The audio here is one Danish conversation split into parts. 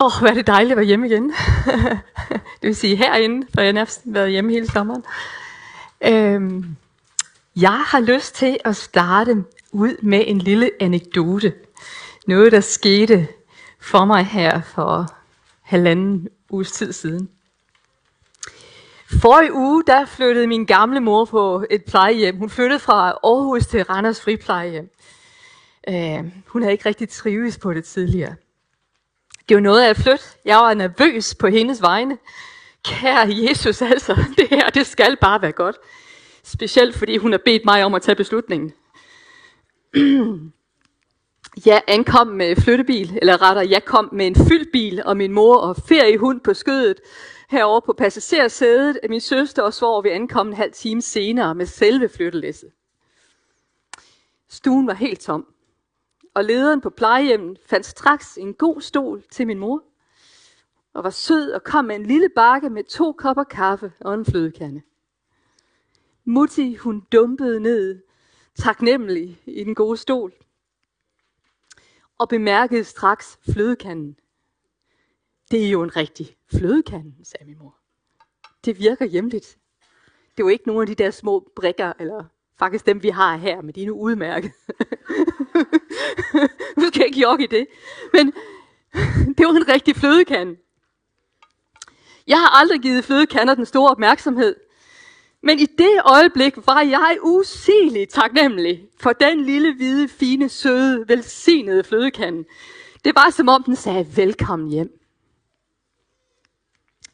Åh, oh, hvad er det dejligt at være hjemme igen. det vil sige herinde, for jeg har næsten været hjemme hele sommeren. Øhm, jeg har lyst til at starte ud med en lille anekdote. Noget, der skete for mig her for halvanden uges tid siden. For i uge, der flyttede min gamle mor på et plejehjem. Hun flyttede fra Aarhus til Randers Friplejehjem. Øh, hun havde ikke rigtig trives på det tidligere. Det var noget af at flytte. Jeg var nervøs på hendes vegne. Kære Jesus, altså, det her, det skal bare være godt. Specielt fordi hun har bedt mig om at tage beslutningen. Jeg ankom med flyttebil, eller rettere, jeg kom med en fyldt bil, og min mor og feriehund på skødet. Herover på passagersædet min søster og svor, vi ankom en halv time senere med selve flyttelæsset. Stuen var helt tom og lederen på plejehjemmet fandt straks en god stol til min mor, og var sød og kom med en lille bakke med to kopper kaffe og en flødekande. Mutti, hun dumpede ned, taknemmelig i den gode stol, og bemærkede straks flødekanden. Det er jo en rigtig flødekande, sagde min mor. Det virker hjemligt. Det er ikke nogen af de der små brikker, eller faktisk dem, vi har her, men de er nu udmærket. nu skal jeg ikke jokke i det. Men det var en rigtig flødekande. Jeg har aldrig givet flødekander den store opmærksomhed. Men i det øjeblik var jeg usigelig taknemmelig for den lille, hvide, fine, søde, velsignede flødekande. Det var som om den sagde, velkommen hjem.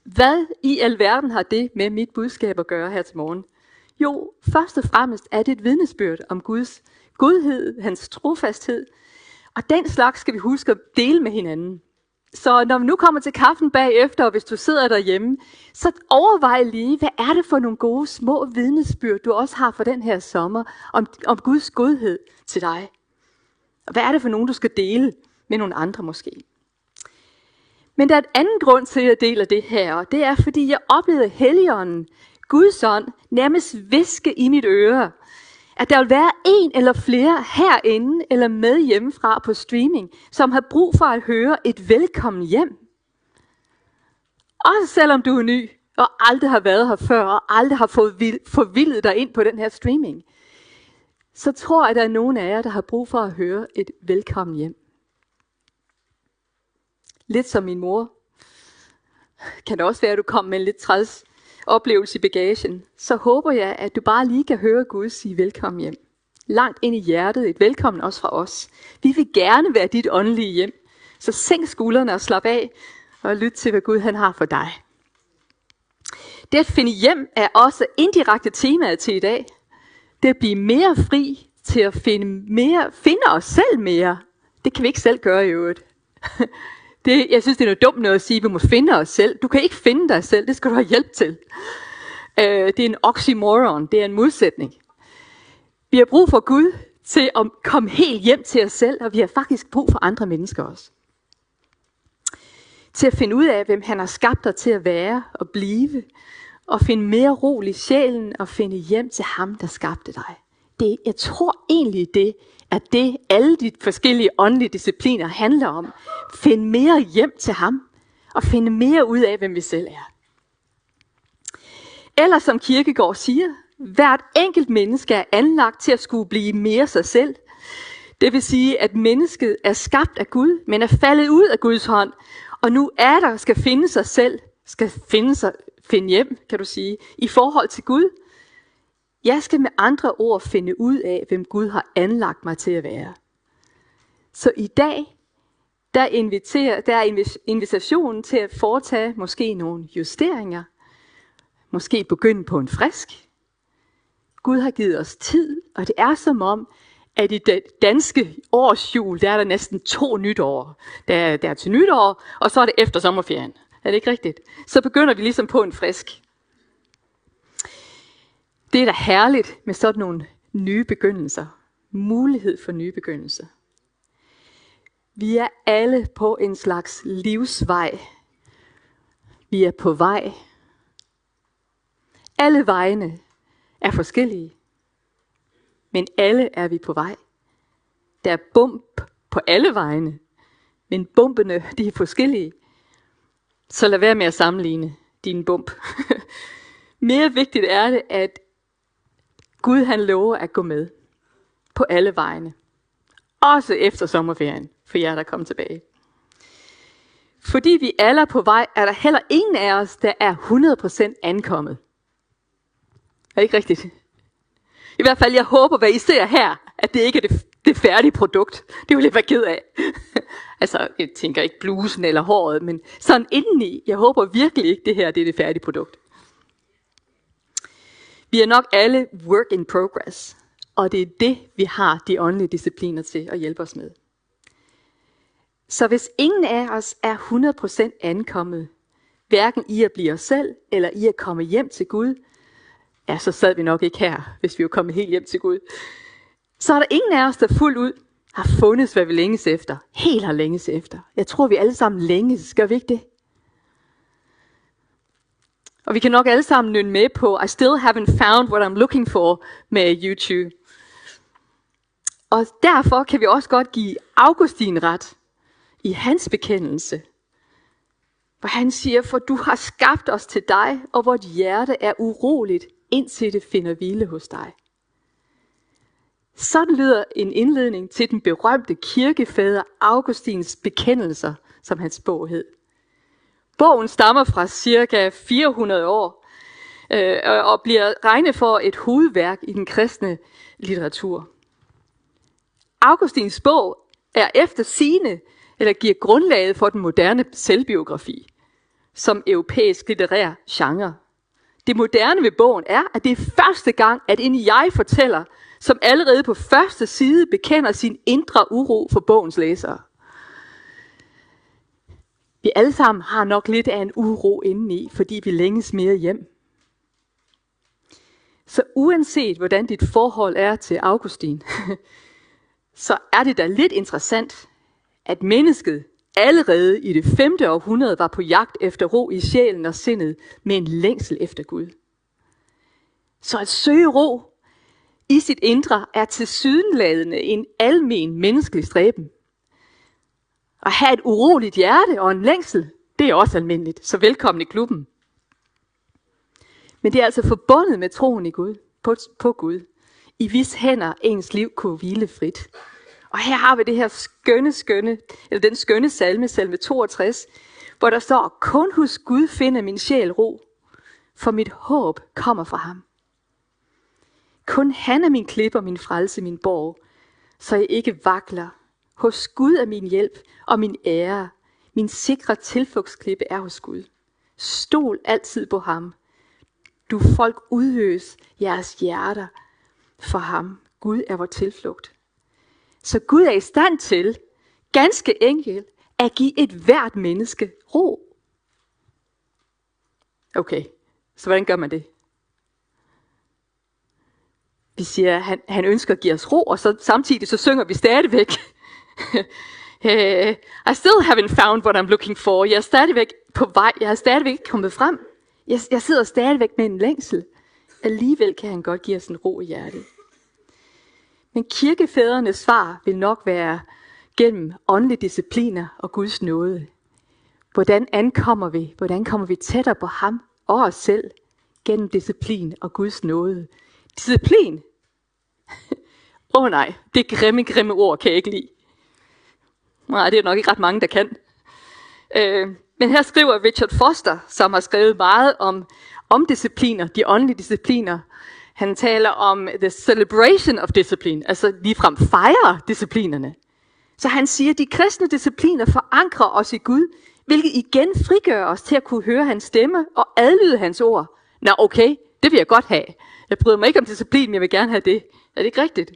Hvad i alverden har det med mit budskab at gøre her til morgen? Jo, først og fremmest er det et vidnesbyrd om Guds godhed, hans trofasthed. Og den slags skal vi huske at dele med hinanden. Så når vi nu kommer til kaffen bagefter, og hvis du sidder derhjemme, så overvej lige, hvad er det for nogle gode små vidnesbyrd, du også har for den her sommer, om, om Guds godhed til dig. Og hvad er det for nogen, du skal dele med nogle andre måske? Men der er et anden grund til, at jeg deler det her, og det er, fordi jeg oplevede Helligånden, Guds ånd, nærmest viske i mit øre, at der vil være en eller flere herinde eller med hjemmefra på streaming, som har brug for at høre et velkommen hjem. Også selvom du er ny og aldrig har været her før og aldrig har forvildet dig ind på den her streaming, så tror jeg, at der er nogen af jer, der har brug for at høre et velkommen hjem. Lidt som min mor. Kan det også være, at du kom med en lidt træls oplevelse i bagagen, så håber jeg, at du bare lige kan høre Gud sige velkommen hjem. Langt ind i hjertet, et velkommen også fra os. Vi vil gerne være dit åndelige hjem. Så sænk skuldrene og slap af, og lyt til, hvad Gud han har for dig. Det at finde hjem er også indirekte temaet til i dag. Det at blive mere fri til at finde, mere, finde os selv mere. Det kan vi ikke selv gøre i øvrigt. Det, jeg synes, det er noget dumt noget at sige, at vi må finde os selv. Du kan ikke finde dig selv, det skal du have hjælp til. Øh, det er en oxymoron, det er en modsætning. Vi har brug for Gud til at komme helt hjem til os selv, og vi har faktisk brug for andre mennesker også. Til at finde ud af, hvem han har skabt dig til at være og blive, og finde mere ro i sjælen og finde hjem til ham, der skabte dig. Det, jeg tror egentlig, det at det alle de forskellige åndelige discipliner handler om. Find mere hjem til ham, og finde mere ud af, hvem vi selv er. Eller som Kirkegaard siger, hvert enkelt menneske er anlagt til at skulle blive mere sig selv. Det vil sige, at mennesket er skabt af Gud, men er faldet ud af Guds hånd, og nu er der, skal finde sig selv, skal finde, sig, finde hjem, kan du sige, i forhold til Gud, jeg skal med andre ord finde ud af, hvem Gud har anlagt mig til at være. Så i dag, der, inviterer, der er invitationen til at foretage måske nogle justeringer. Måske begynde på en frisk. Gud har givet os tid, og det er som om, at i det danske årsjul, der er der næsten to nytår. Der er, der er til nytår, og så er det efter sommerferien. Er det ikke rigtigt? Så begynder vi ligesom på en frisk. Det er da herligt med sådan nogle nye begyndelser. Mulighed for nye begyndelser. Vi er alle på en slags livsvej. Vi er på vej. Alle vejene er forskellige. Men alle er vi på vej. Der er bump på alle vejene. Men bumpene, de er forskellige. Så lad være med at sammenligne din bump. Mere vigtigt er det, at Gud han lover at gå med på alle vegne. Også efter sommerferien, for jer der kommer tilbage. Fordi vi alle er på vej, er der heller ingen af os, der er 100% ankommet. Er det ikke rigtigt? I hvert fald, jeg håber, hvad I ser her, at det ikke er det, det færdige produkt. Det vil jeg være ked af. altså, jeg tænker ikke blusen eller håret, men sådan indeni, jeg håber virkelig ikke, det her det er det færdige produkt. Vi er nok alle work in progress, og det er det, vi har de åndelige discipliner til at hjælpe os med. Så hvis ingen af os er 100% ankommet, hverken i at blive os selv, eller i at komme hjem til Gud, ja, så sad vi nok ikke her, hvis vi var kommet helt hjem til Gud. Så er der ingen af os, der fuldt ud har fundet, hvad vi længes efter. Helt har længes efter. Jeg tror, vi alle sammen længes. Gør vi ikke det? Og vi kan nok alle sammen nynne med på I still haven't found what I'm looking for med YouTube. Og derfor kan vi også godt give Augustin ret i hans bekendelse. Hvor han siger, for du har skabt os til dig, og vort hjerte er uroligt, indtil det finder hvile hos dig. Sådan lyder en indledning til den berømte kirkefader Augustins bekendelser, som hans bog hed. Bogen stammer fra cirka 400 år øh, og bliver regnet for et hovedværk i den kristne litteratur. Augustins bog er efter sine eller giver grundlaget for den moderne selvbiografi som europæisk litterær genre. Det moderne ved bogen er, at det er første gang, at en jeg fortæller, som allerede på første side bekender sin indre uro for bogens læsere. Vi alle sammen har nok lidt af en uro indeni, fordi vi længes mere hjem. Så uanset hvordan dit forhold er til Augustin, så er det da lidt interessant, at mennesket allerede i det 5. århundrede var på jagt efter ro i sjælen og sindet med en længsel efter Gud. Så at søge ro i sit indre er til sydenladende en almen menneskelig stræben. At have et uroligt hjerte og en længsel, det er også almindeligt, så velkommen i klubben. Men det er altså forbundet med troen i Gud, på, på Gud. I vis hænder ens liv kunne hvile frit. Og her har vi det her skønne, skønne, eller den skønne salme, salme 62, hvor der står, kun hos Gud finder min sjæl ro, for mit håb kommer fra ham. Kun han er min klipper, min frelse, min borg, så jeg ikke vakler. Hos Gud er min hjælp og min ære. Min sikre tilflugtsklippe er hos Gud. Stol altid på ham. Du folk udøs jeres hjerter for ham. Gud er vores tilflugt. Så Gud er i stand til, ganske enkelt, at give et hvert menneske ro. Okay, så hvordan gør man det? Vi siger, at han, han ønsker at give os ro, og så samtidig så synger vi stadigvæk. I still haven't found what I'm looking for. Jeg er stadigvæk på vej. Jeg er stadigvæk kommet frem. Jeg, jeg sidder stadigvæk med en længsel. Alligevel kan han godt give os en ro i hjertet. Men kirkefædrenes svar vil nok være gennem åndelige discipliner og Guds nåde. Hvordan ankommer vi? Hvordan kommer vi tættere på ham og os selv gennem disciplin og Guds nåde? Disciplin? Åh oh nej, det grimme, grimme ord kan jeg ikke lide. Nej, det er nok ikke ret mange, der kan. Øh, men her skriver Richard Foster, som har skrevet meget om, om discipliner, de åndelige discipliner, han taler om the celebration of discipline, altså ligefrem fejre disciplinerne. Så han siger, at de kristne discipliner forankrer os i Gud, hvilket igen frigør os til at kunne høre hans stemme og adlyde hans ord. Nå okay, det vil jeg godt have. Jeg bryder mig ikke om disciplin, men jeg vil gerne have det. Er det ikke rigtigt?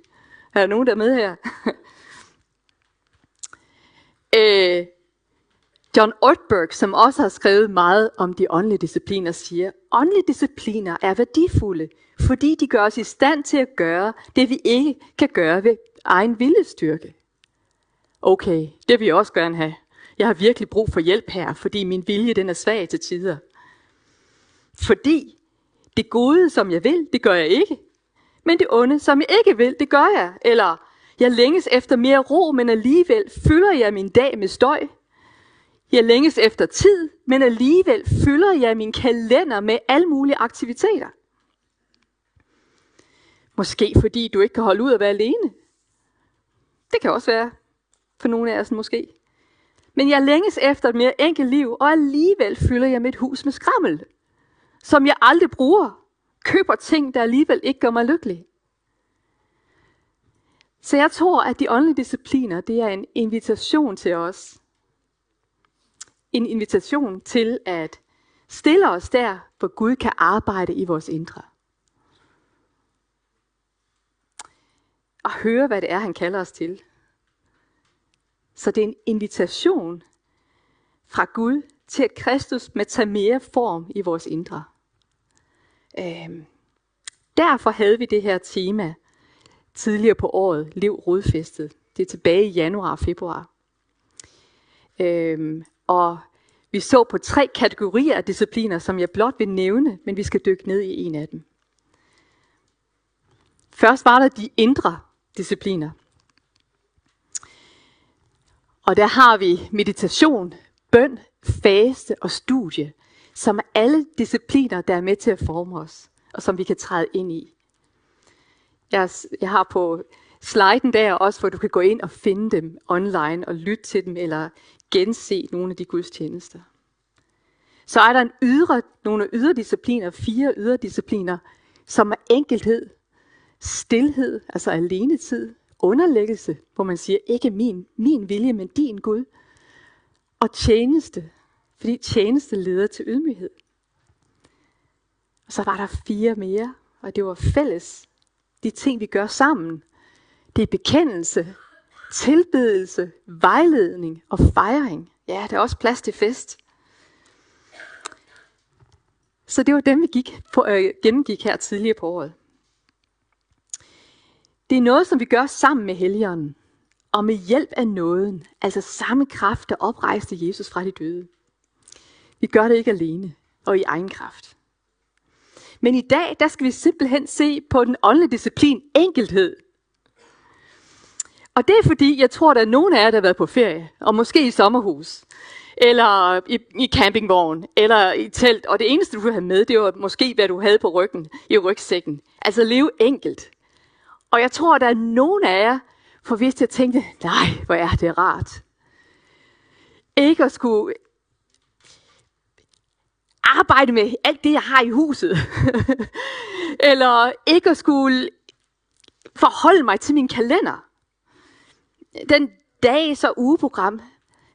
Er der nogen, der er med her? øh, John Ortberg, som også har skrevet meget om de åndelige discipliner, siger, åndelige discipliner er værdifulde, fordi de gør os i stand til at gøre det, vi ikke kan gøre ved egen viljestyrke. Okay, det vil jeg også gerne have. Jeg har virkelig brug for hjælp her, fordi min vilje den er svag til tider. Fordi det gode, som jeg vil, det gør jeg ikke. Men det onde, som jeg ikke vil, det gør jeg. Eller jeg længes efter mere ro, men alligevel fylder jeg min dag med støj. Jeg længes efter tid, men alligevel fylder jeg min kalender med alle mulige aktiviteter. Måske fordi du ikke kan holde ud at være alene. Det kan også være for nogle af os måske. Men jeg længes efter et mere enkelt liv, og alligevel fylder jeg mit hus med skrammel, som jeg aldrig bruger. Køber ting, der alligevel ikke gør mig lykkelig. Så jeg tror, at de åndelige discipliner, det er en invitation til os. En invitation til at stille os der, hvor Gud kan arbejde i vores indre. Og høre, hvad det er, han kalder os til. Så det er en invitation fra Gud til, at Kristus må tage mere form i vores indre. Øhm, derfor havde vi det her tema tidligere på året, Lev rodfæstet. Det er tilbage i januar og februar. Øhm, og vi så på tre kategorier af discipliner, som jeg blot vil nævne, men vi skal dykke ned i en af dem. Først var der de indre discipliner. Og der har vi meditation, bøn, faste og studie, som er alle discipliner, der er med til at forme os, og som vi kan træde ind i. Jeg, jeg har på sliden der også, hvor du kan gå ind og finde dem online og lytte til dem, eller gense nogle af de gudstjenester. Så er der en ydre, nogle ydre discipliner, fire ydre discipliner, som er enkelhed, stillhed, altså alenetid, underlæggelse, hvor man siger, ikke min, min vilje, men din Gud. Og tjeneste, fordi tjeneste leder til ydmyghed. Og så var der fire mere, og det var fælles. De ting, vi gør sammen. Det er bekendelse, tilbedelse, vejledning og fejring. Ja, der er også plads til fest. Så det var dem, vi gik på, øh, gennemgik her tidligere på året. Det er noget, som vi gør sammen med Helligånden, og med hjælp af nåden, altså samme kraft, der oprejste Jesus fra de døde. Vi gør det ikke alene og i egen kraft. Men i dag, der skal vi simpelthen se på den åndelige disciplin enkelhed. Og det er fordi, jeg tror, der er nogen af jer, der har været på ferie, og måske i sommerhus, eller i, i campingvogn, eller i telt, og det eneste, du havde med, det var måske, hvad du havde på ryggen, i rygsækken. Altså leve enkelt. Og jeg tror, der er nogen af jer, for hvis jeg tænkte, nej, hvor er det rart. Ikke at skulle arbejde med alt det, jeg har i huset. Eller ikke at skulle forholde mig til min kalender. Den dags- og ugeprogram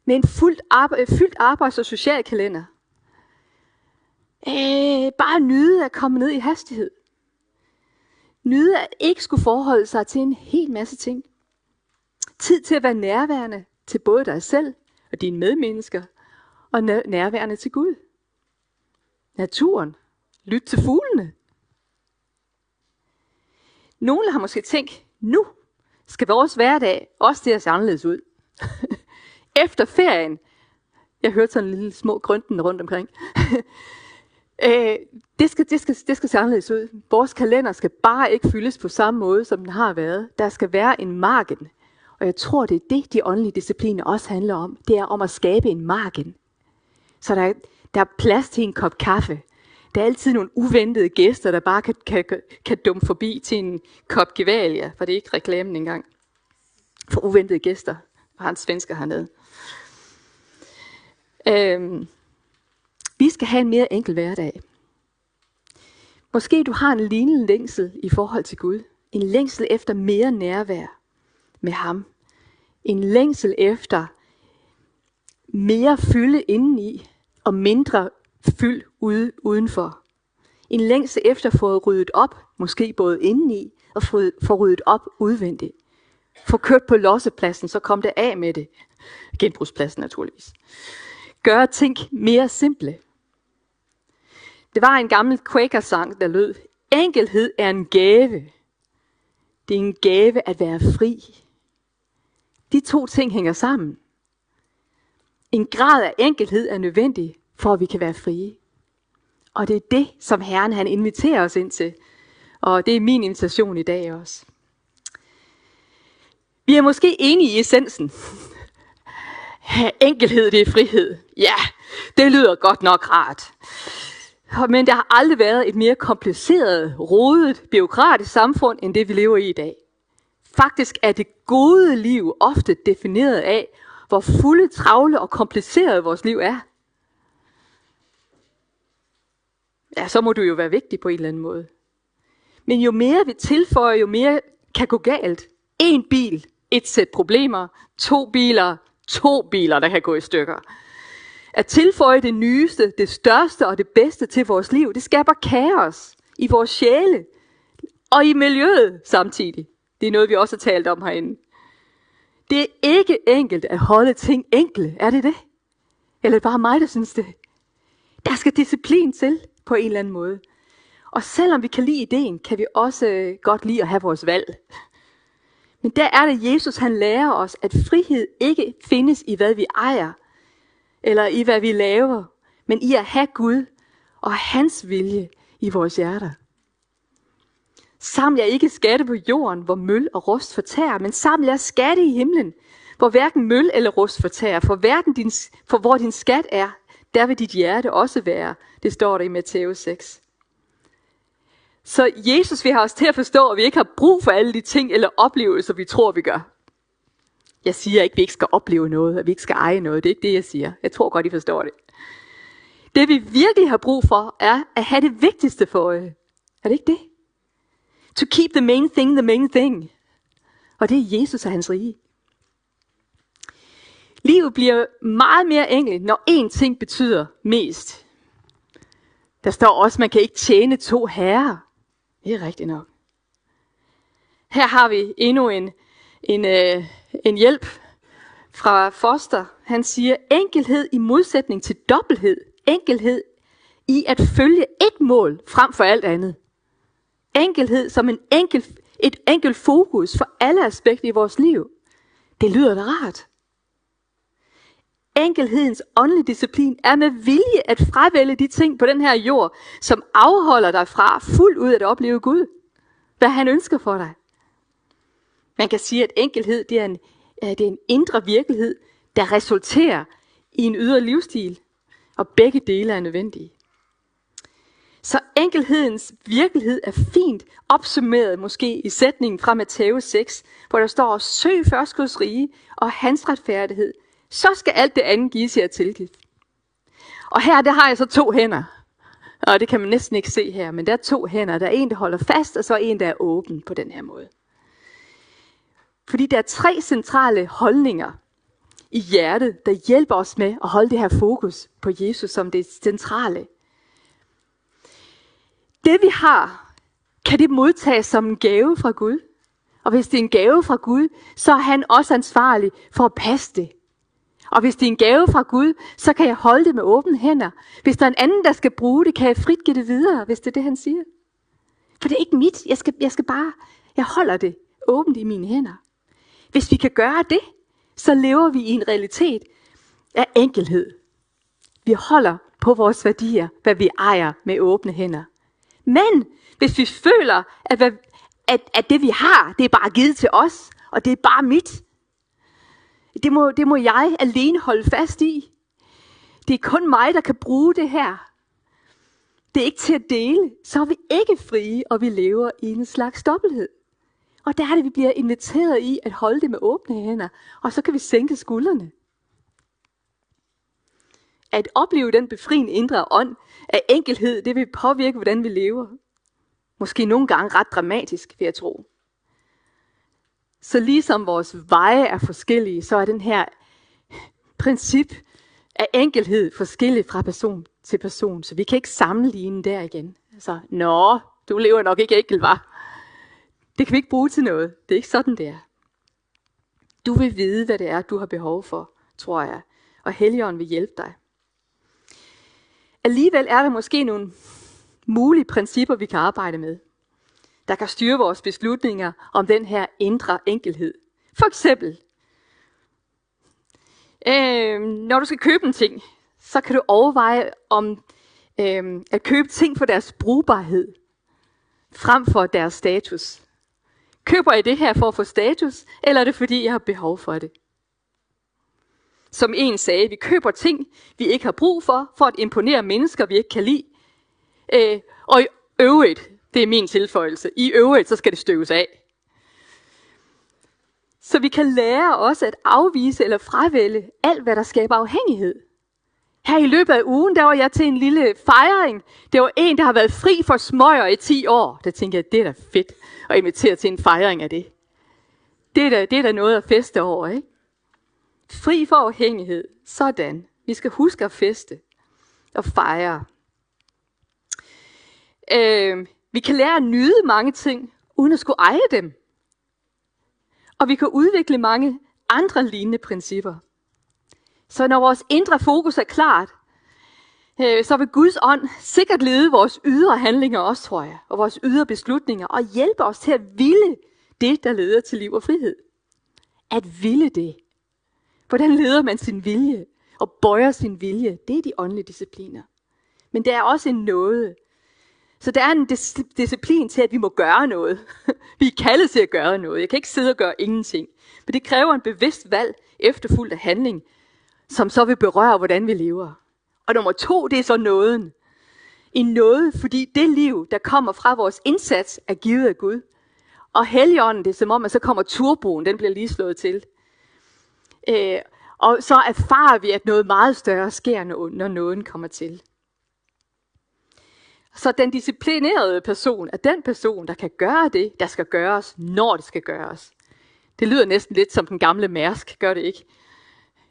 med en fuldt arbejde, fyldt arbejds- og social kalender. Øh, bare nyde at komme ned i hastighed. Nyde at ikke skulle forholde sig til en hel masse ting. Tid til at være nærværende til både dig selv og dine medmennesker, og nærværende til Gud. Naturen. Lyt til fuglene. Nogle har måske tænkt, nu skal vores hverdag også til at se anderledes ud. Efter ferien, jeg hørte sådan en lille små grønten rundt omkring, øh, det, skal, det, skal, det skal se anderledes ud. Vores kalender skal bare ikke fyldes på samme måde, som den har været. Der skal være en margen. Og jeg tror, det er det, de åndelige discipliner også handler om. Det er om at skabe en margen. Så der, der er plads til en kop kaffe. Der er altid nogle uventede gæster, der bare kan, kan, kan dumme forbi til en kop gevalia, for det er ikke reklamen engang. For uventede gæster, for hans svensker hernede. Øhm, vi skal have en mere enkel hverdag. Måske du har en lignende længsel i forhold til Gud. En længsel efter mere nærvær med ham. En længsel efter mere fylde indeni og mindre fyld ude, udenfor. En længsel efter at få ryddet op, måske både indeni og få, få ryddet op udvendigt. Få kørt på lossepladsen, så kom det af med det. Genbrugspladsen naturligvis. Gøre ting mere simple. Det var en gammel Quaker-sang, der lød, enkelhed er en gave. Det er en gave at være fri. De to ting hænger sammen. En grad af enkelhed er nødvendig, for at vi kan være frie. Og det er det, som Herren han inviterer os ind til. Og det er min invitation i dag også. Vi er måske enige i essensen. Enkelhed, det er frihed. Ja, det lyder godt nok rart. Men der har aldrig været et mere kompliceret, rodet, byråkratisk samfund, end det vi lever i i dag. Faktisk er det gode liv ofte defineret af, hvor fulde, travle og kompliceret vores liv er. Ja, så må du jo være vigtig på en eller anden måde. Men jo mere vi tilføjer, jo mere kan gå galt. En bil, et sæt problemer. To biler, to biler, der kan gå i stykker. At tilføje det nyeste, det største og det bedste til vores liv, det skaber kaos i vores sjæle og i miljøet samtidig. Det er noget, vi også har talt om herinde. Det er ikke enkelt at holde ting enkle, er det det? Eller er det bare mig, der synes det? Der skal disciplin til på en eller anden måde. Og selvom vi kan lide ideen, kan vi også øh, godt lide at have vores valg. Men der er det Jesus, han lærer os, at frihed ikke findes i, hvad vi ejer, eller i, hvad vi laver, men i at have Gud og hans vilje i vores hjerter. Saml jer ikke skatte på jorden, hvor møl og rust fortærer, men saml jer skatte i himlen, hvor hverken møl eller rust fortærer. For, verden din, for hvor din skat er, der vil dit hjerte også være. Det står der i Matthæus 6. Så Jesus vil have os til at forstå, at vi ikke har brug for alle de ting eller oplevelser, vi tror, vi gør. Jeg siger ikke, at vi ikke skal opleve noget, at vi ikke skal eje noget. Det er ikke det, jeg siger. Jeg tror godt, I forstår det. Det vi virkelig har brug for, er at have det vigtigste for øje. Er det ikke det? To keep the main thing the main thing. Og det er Jesus og hans rige. Livet bliver meget mere enkelt, når én ting betyder mest. Der står også, at man kan ikke tjene to herrer. Det er rigtigt nok. Her har vi endnu en, en, øh, en hjælp fra Foster. Han siger, enkelhed i modsætning til dobbelthed. Enkelhed i at følge et mål frem for alt andet. Enkelhed som en enkel, et enkelt fokus for alle aspekter i vores liv. Det lyder da rart. Enkelhedens åndelige disciplin er med vilje at fravælge de ting på den her jord, som afholder dig fra fuldt ud at opleve Gud. Hvad han ønsker for dig. Man kan sige, at enkelhed det er en, det er en indre virkelighed, der resulterer i en ydre livsstil, og begge dele er nødvendige. Så enkelhedens virkelighed er fint opsummeret måske i sætningen fra Matthæus 6, hvor der står, søg først Guds rige og hans retfærdighed, så skal alt det andet gives jer tilgift. Og her, der har jeg så to hænder. Og det kan man næsten ikke se her, men der er to hænder. Der er en, der holder fast, og så en, der er åben på den her måde. Fordi der er tre centrale holdninger i hjertet, der hjælper os med at holde det her fokus på Jesus som det centrale. Det vi har, kan det modtages som en gave fra Gud. Og hvis det er en gave fra Gud, så er han også ansvarlig for at passe det. Og hvis det er en gave fra Gud, så kan jeg holde det med åbne hænder. Hvis der er en anden, der skal bruge det, kan jeg frit give det videre, hvis det er det, han siger. For det er ikke mit. Jeg skal, jeg skal bare, jeg holder det åbent i mine hænder. Hvis vi kan gøre det, så lever vi i en realitet af enkelhed. Vi holder på vores værdier, hvad vi ejer med åbne hænder. Men hvis vi føler, at, at, at det vi har, det er bare givet til os, og det er bare mit, det må, det må jeg alene holde fast i. Det er kun mig, der kan bruge det her. Det er ikke til at dele. Så er vi ikke frie, og vi lever i en slags dobbelthed. Og der er det, vi bliver inviteret i at holde det med åbne hænder, og så kan vi sænke skuldrene. At opleve den befriende indre ånd af enkelhed, det vil påvirke, hvordan vi lever. Måske nogle gange ret dramatisk, vil jeg tro. Så ligesom vores veje er forskellige, så er den her princip af enkelhed forskellig fra person til person. Så vi kan ikke sammenligne der igen. Altså, nå, du lever nok ikke enkelt, var. Det kan vi ikke bruge til noget. Det er ikke sådan, det er. Du vil vide, hvad det er, du har behov for, tror jeg. Og Helligånden vil hjælpe dig. Alligevel er der måske nogle mulige principper, vi kan arbejde med der kan styre vores beslutninger om den her indre enkelhed. For eksempel, øh, når du skal købe en ting, så kan du overveje om øh, at købe ting for deres brugbarhed, frem for deres status. Køber jeg det her for at få status, eller er det fordi, jeg har behov for det? Som en sagde, vi køber ting, vi ikke har brug for, for at imponere mennesker, vi ikke kan lide. Øh, og i øvrigt, det er min tilføjelse, i øvrigt, så skal det støves af. Så vi kan lære også at afvise eller fravælge alt, hvad der skaber afhængighed. Her i løbet af ugen, der var jeg til en lille fejring. Det var en, der har været fri for smøger i 10 år. Der tænkte jeg, det er da fedt at invitere til en fejring af det. Det er da, det er da noget at feste over, ikke? Fri for afhængighed. Sådan. Vi skal huske at feste og fejre. Øh, vi kan lære at nyde mange ting, uden at skulle eje dem. Og vi kan udvikle mange andre lignende principper. Så når vores indre fokus er klart, øh, så vil Guds ånd sikkert lede vores ydre handlinger også, tror jeg, og vores ydre beslutninger, og hjælpe os til at ville det, der leder til liv og frihed. At ville det. Hvordan leder man sin vilje og bøjer sin vilje? Det er de åndelige discipliner. Men der er også en noget. Så der er en dis- disciplin til, at vi må gøre noget. vi er kaldet til at gøre noget. Jeg kan ikke sidde og gøre ingenting. Men det kræver en bevidst valg efterfulgt af handling, som så vil berøre, hvordan vi lever. Og nummer to, det er så nåden. En nåde, fordi det liv, der kommer fra vores indsats, er givet af Gud. Og Helligånden, det er som om, at så kommer turboen, den bliver lige slået til. Øh, og så erfarer vi, at noget meget større sker, når nåden kommer til. Så den disciplinerede person er den person, der kan gøre det, der skal gøres, når det skal gøres. Det lyder næsten lidt som den gamle Mærsk, gør det ikke?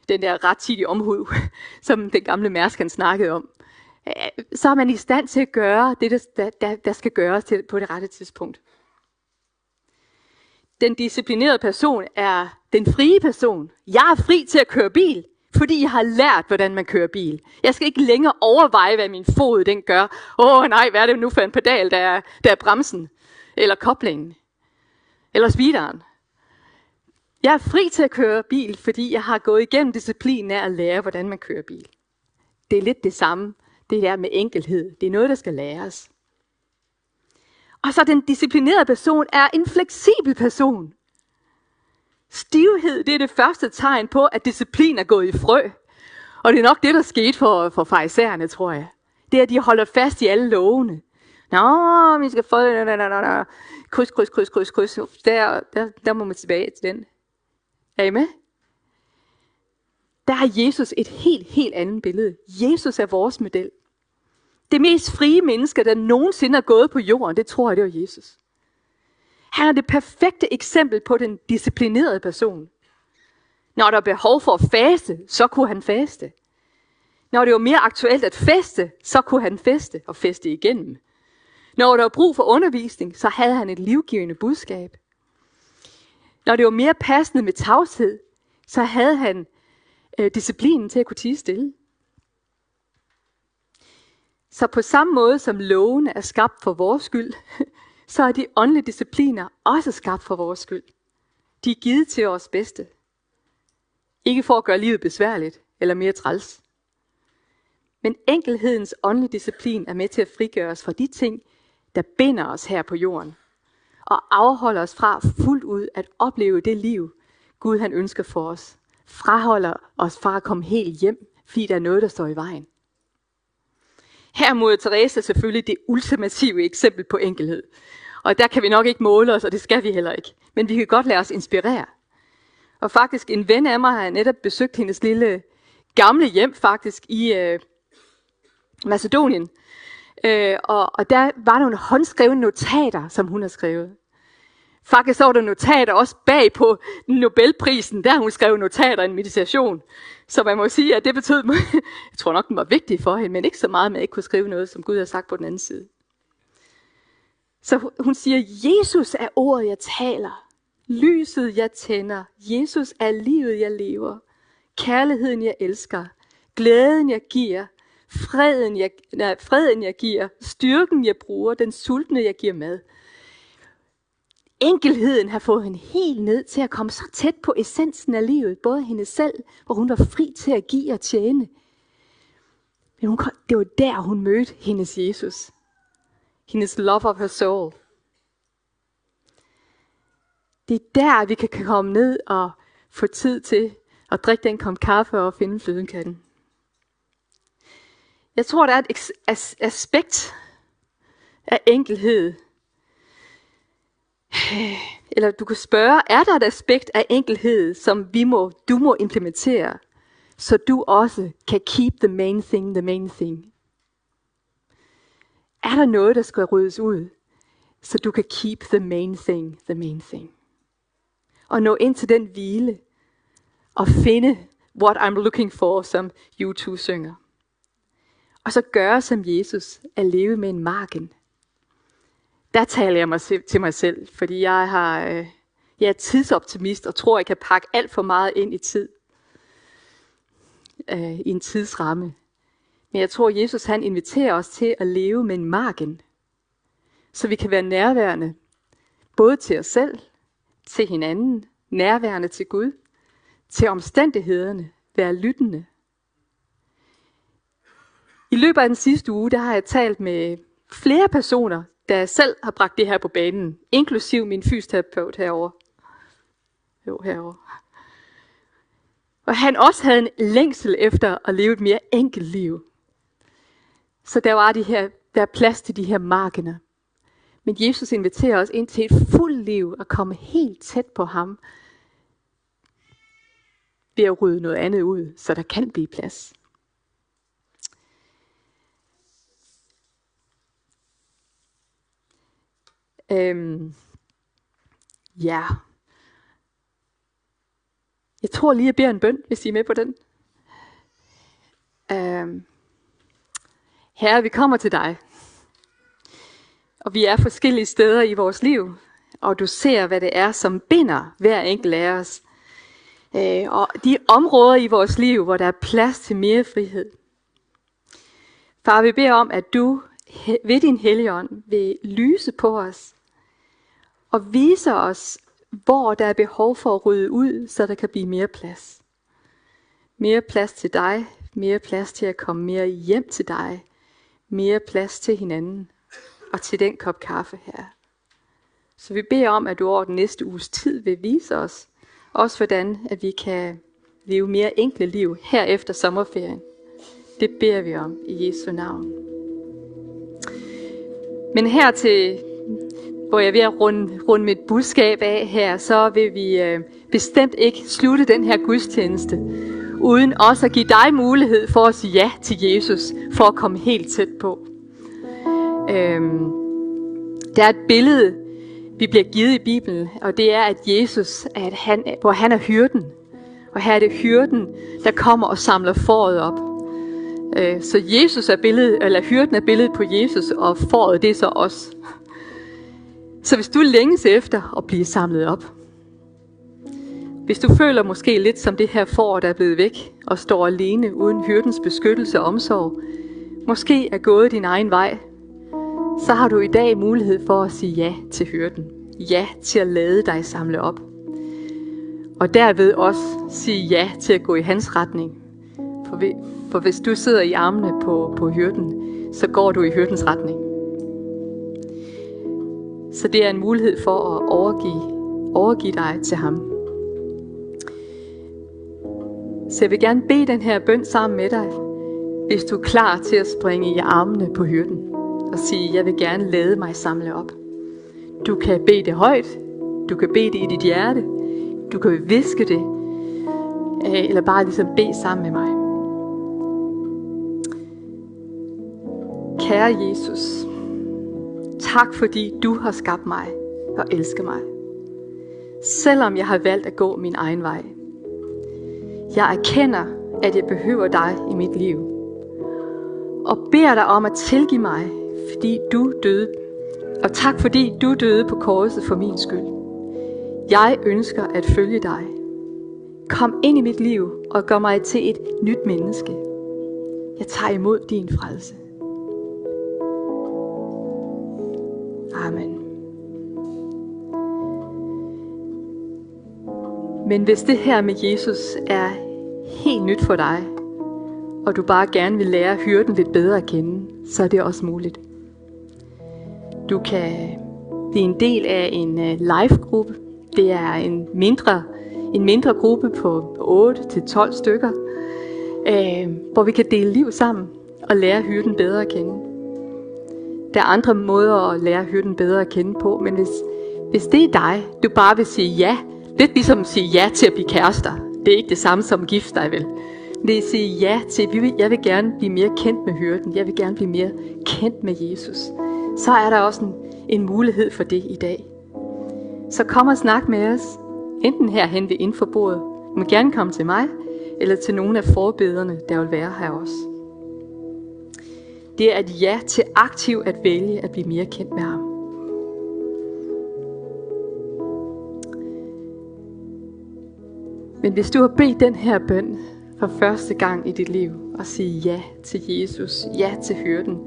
Den der rettidige omhud, som den gamle Mærsk han snakkede om. Øh, så er man i stand til at gøre det, der, der, der skal gøres til, på det rette tidspunkt. Den disciplinerede person er den frie person. Jeg er fri til at køre bil, fordi jeg har lært, hvordan man kører bil. Jeg skal ikke længere overveje, hvad min fod den gør. Åh oh, nej, hvad er det nu for en pedal, der er, der er bremsen? Eller koblingen? Eller speederen? Jeg er fri til at køre bil, fordi jeg har gået igennem disciplinen af at lære, hvordan man kører bil. Det er lidt det samme, det der med enkelhed. Det er noget, der skal læres. Og så den disciplinerede person er en fleksibel person. Stivhed, det er det første tegn på, at disciplin er gået i frø. Og det er nok det, der skete for, for farisæerne, tror jeg. Det er, at de holder fast i alle lovene. Nå, vi skal få... Kryds, kryds, kryds, kryds, kryds. Der, der, der må man tilbage til den. Er I med? Der har Jesus et helt, helt andet billede. Jesus er vores model. Det mest frie menneske, der nogensinde er gået på jorden, det tror jeg, det var Jesus. Han er det perfekte eksempel på den disciplinerede person. Når der er behov for at faste, så kunne han faste. Når det var mere aktuelt at feste, så kunne han feste og feste igennem. Når der var brug for undervisning, så havde han et livgivende budskab. Når det var mere passende med tavshed, så havde han øh, disciplinen til at kunne tige stille. Så på samme måde som lovene er skabt for vores skyld, så er de åndelige discipliner også skabt for vores skyld. De er givet til vores bedste. Ikke for at gøre livet besværligt eller mere træls. Men enkelhedens åndelige disciplin er med til at frigøre os fra de ting, der binder os her på jorden, og afholder os fra fuldt ud at opleve det liv, Gud han ønsker for os. Fraholder os fra at komme helt hjem, fordi der er noget, der står i vejen. Her er Moder Teresa selvfølgelig det ultimative eksempel på enkelhed. Og der kan vi nok ikke måle os, og det skal vi heller ikke. Men vi kan godt lade os inspirere. Og faktisk en ven af mig har netop besøgt hendes lille gamle hjem faktisk i øh, Macedonien. Øh, og, og der var nogle håndskrevne notater, som hun har skrevet. Faktisk så var der notater også bag på Nobelprisen, der hun skrev notater i en meditation. Så man må sige, at det betød, jeg tror nok, den var vigtig for hende, men ikke så meget, at man ikke kunne skrive noget, som Gud har sagt på den anden side. Så hun siger, Jesus er ordet, jeg taler. Lyset, jeg tænder. Jesus er livet, jeg lever. Kærligheden, jeg elsker. Glæden, jeg giver. Freden, jeg, nej, freden, jeg giver. Styrken, jeg bruger. Den sultne, jeg giver mad enkelheden har fået hende helt ned til at komme så tæt på essensen af livet, både hende selv, hvor hun var fri til at give og tjene. Men hun, det var der, hun mødte hendes Jesus. Hendes love of her soul. Det er der, vi kan komme ned og få tid til at drikke den kom kaffe og finde flødenkatten. Jeg tror, der er et as- aspekt af enkelhed. Eller du kan spørge, er der et aspekt af enkelhed, som vi må, du må implementere, så du også kan keep the main thing the main thing? Er der noget, der skal ryddes ud, så du kan keep the main thing the main thing? Og nå ind til den hvile, og finde what I'm looking for, som YouTube synger. Og så gøre som Jesus, at leve med en marken. Der taler jeg mig til mig selv, fordi jeg, har, øh, jeg er tidsoptimist og tror, jeg kan pakke alt for meget ind i tid. Øh, I en tidsramme. Men jeg tror, Jesus han inviterer os til at leve med en margen, Så vi kan være nærværende. Både til os selv, til hinanden, nærværende til Gud, til omstændighederne, være lyttende. I løbet af den sidste uge, der har jeg talt med flere personer, der selv har bragt det her på banen, inklusiv min fysioterapeut herover. Jo, herover. Og han også havde en længsel efter at leve et mere enkelt liv. Så der var de her, der er plads til de her markener. Men Jesus inviterer os ind til et fuldt liv at komme helt tæt på ham. Ved at rydde noget andet ud, så der kan blive plads. Øhm, ja. Jeg tror lige, jeg beder en bøn, hvis I er med på den. Øhm, Herre, vi kommer til dig. Og vi er forskellige steder i vores liv. Og du ser, hvad det er, som binder hver enkelt af os. Øh, og de områder i vores liv, hvor der er plads til mere frihed. Far, vi beder om, at du ved din helligånd vil lyse på os og vise os, hvor der er behov for at rydde ud, så der kan blive mere plads. Mere plads til dig, mere plads til at komme mere hjem til dig, mere plads til hinanden og til den kop kaffe her. Så vi beder om, at du over den næste uges tid vil vise os, også hvordan at vi kan leve mere enkle liv her efter sommerferien. Det beder vi om i Jesu navn. Men her til, hvor jeg er ved at runde, runde mit budskab af her, så vil vi øh, bestemt ikke slutte den her gudstjeneste, uden også at give dig mulighed for at sige ja til Jesus, for at komme helt tæt på. Øhm, der er et billede, vi bliver givet i Bibelen, og det er, at Jesus, at han, hvor han er hyrden. Og her er det hyrden, der kommer og samler foråret op. Øh, så Jesus er billedet, eller hyrden er billedet på Jesus, og foråret det er så os. Så hvis du længes efter at blive samlet op, hvis du føler måske lidt som det her får, der er blevet væk og står alene uden hyrdens beskyttelse og omsorg, måske er gået din egen vej, så har du i dag mulighed for at sige ja til hyrden. Ja til at lade dig samle op. Og derved også sige ja til at gå i hans retning. For, for hvis du sidder i armene på, på hyrden, så går du i hyrdens retning. Så det er en mulighed for at overgive, overgive dig til ham. Så jeg vil gerne bede den her bøn sammen med dig, hvis du er klar til at springe i armene på hyrden og sige, jeg vil gerne lade mig samle op. Du kan bede det højt, du kan bede det i dit hjerte, du kan viske det, øh, eller bare ligesom bede sammen med mig. Kære Jesus, tak fordi du har skabt mig og elsker mig. Selvom jeg har valgt at gå min egen vej. Jeg erkender, at jeg behøver dig i mit liv. Og beder dig om at tilgive mig, fordi du døde. Og tak fordi du døde på korset for min skyld. Jeg ønsker at følge dig. Kom ind i mit liv og gør mig til et nyt menneske. Jeg tager imod din frelse. Amen. Men hvis det her med Jesus er helt nyt for dig, og du bare gerne vil lære hyrden lidt bedre at kende, så er det også muligt. Du kan blive en del af en øh, live-gruppe. Det er en mindre en mindre gruppe på 8-12 stykker, øh, hvor vi kan dele liv sammen og lære hyrden bedre at kende. Der er andre måder at lære hyrden bedre at kende på, men hvis, hvis det er dig, du bare vil sige ja, lidt ligesom at sige ja til at blive kærester. Det er ikke det samme som gift dig vel. Det er at sige ja til, jeg vil gerne blive mere kendt med hyrden. Jeg vil gerne blive mere kendt med Jesus. Så er der også en, en mulighed for det i dag. Så kom og snak med os. Enten herhen ved indforbordet, Du må gerne komme til mig, eller til nogle af forbederne, der vil være her også. Det er et ja til aktivt at vælge at blive mere kendt med ham. Men hvis du har bedt den her bøn for første gang i dit liv, og sige ja til Jesus, ja til hyrden,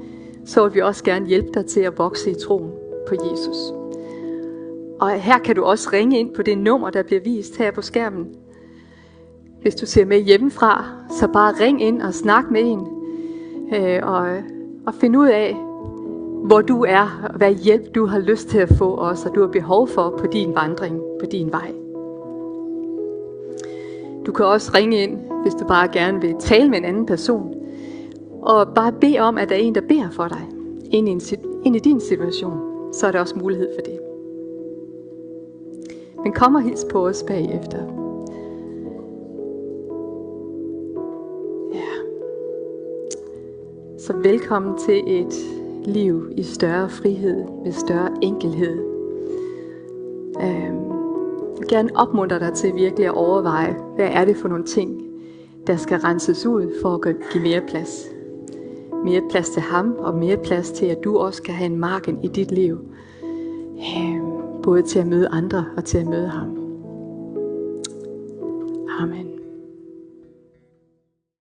så vil vi også gerne hjælpe dig til at vokse i troen på Jesus. Og her kan du også ringe ind på det nummer, der bliver vist her på skærmen. Hvis du ser med hjemmefra, så bare ring ind og snak med en. Øh, og, at finde ud af, hvor du er, og hvad hjælp du har lyst til at få os, og du har behov for på din vandring, på din vej. Du kan også ringe ind, hvis du bare gerne vil tale med en anden person, og bare bede om, at der er en, der beder for dig, ind i, en, ind i din situation, så er der også mulighed for det. Men kom og hils på os bagefter. Så velkommen til et liv i større frihed, med større enkelhed. Øhm, jeg vil gerne opmuntre dig til virkelig at overveje, hvad er det for nogle ting, der skal renses ud for at give mere plads. Mere plads til ham, og mere plads til, at du også kan have en marken i dit liv. Øhm, både til at møde andre og til at møde ham. Amen.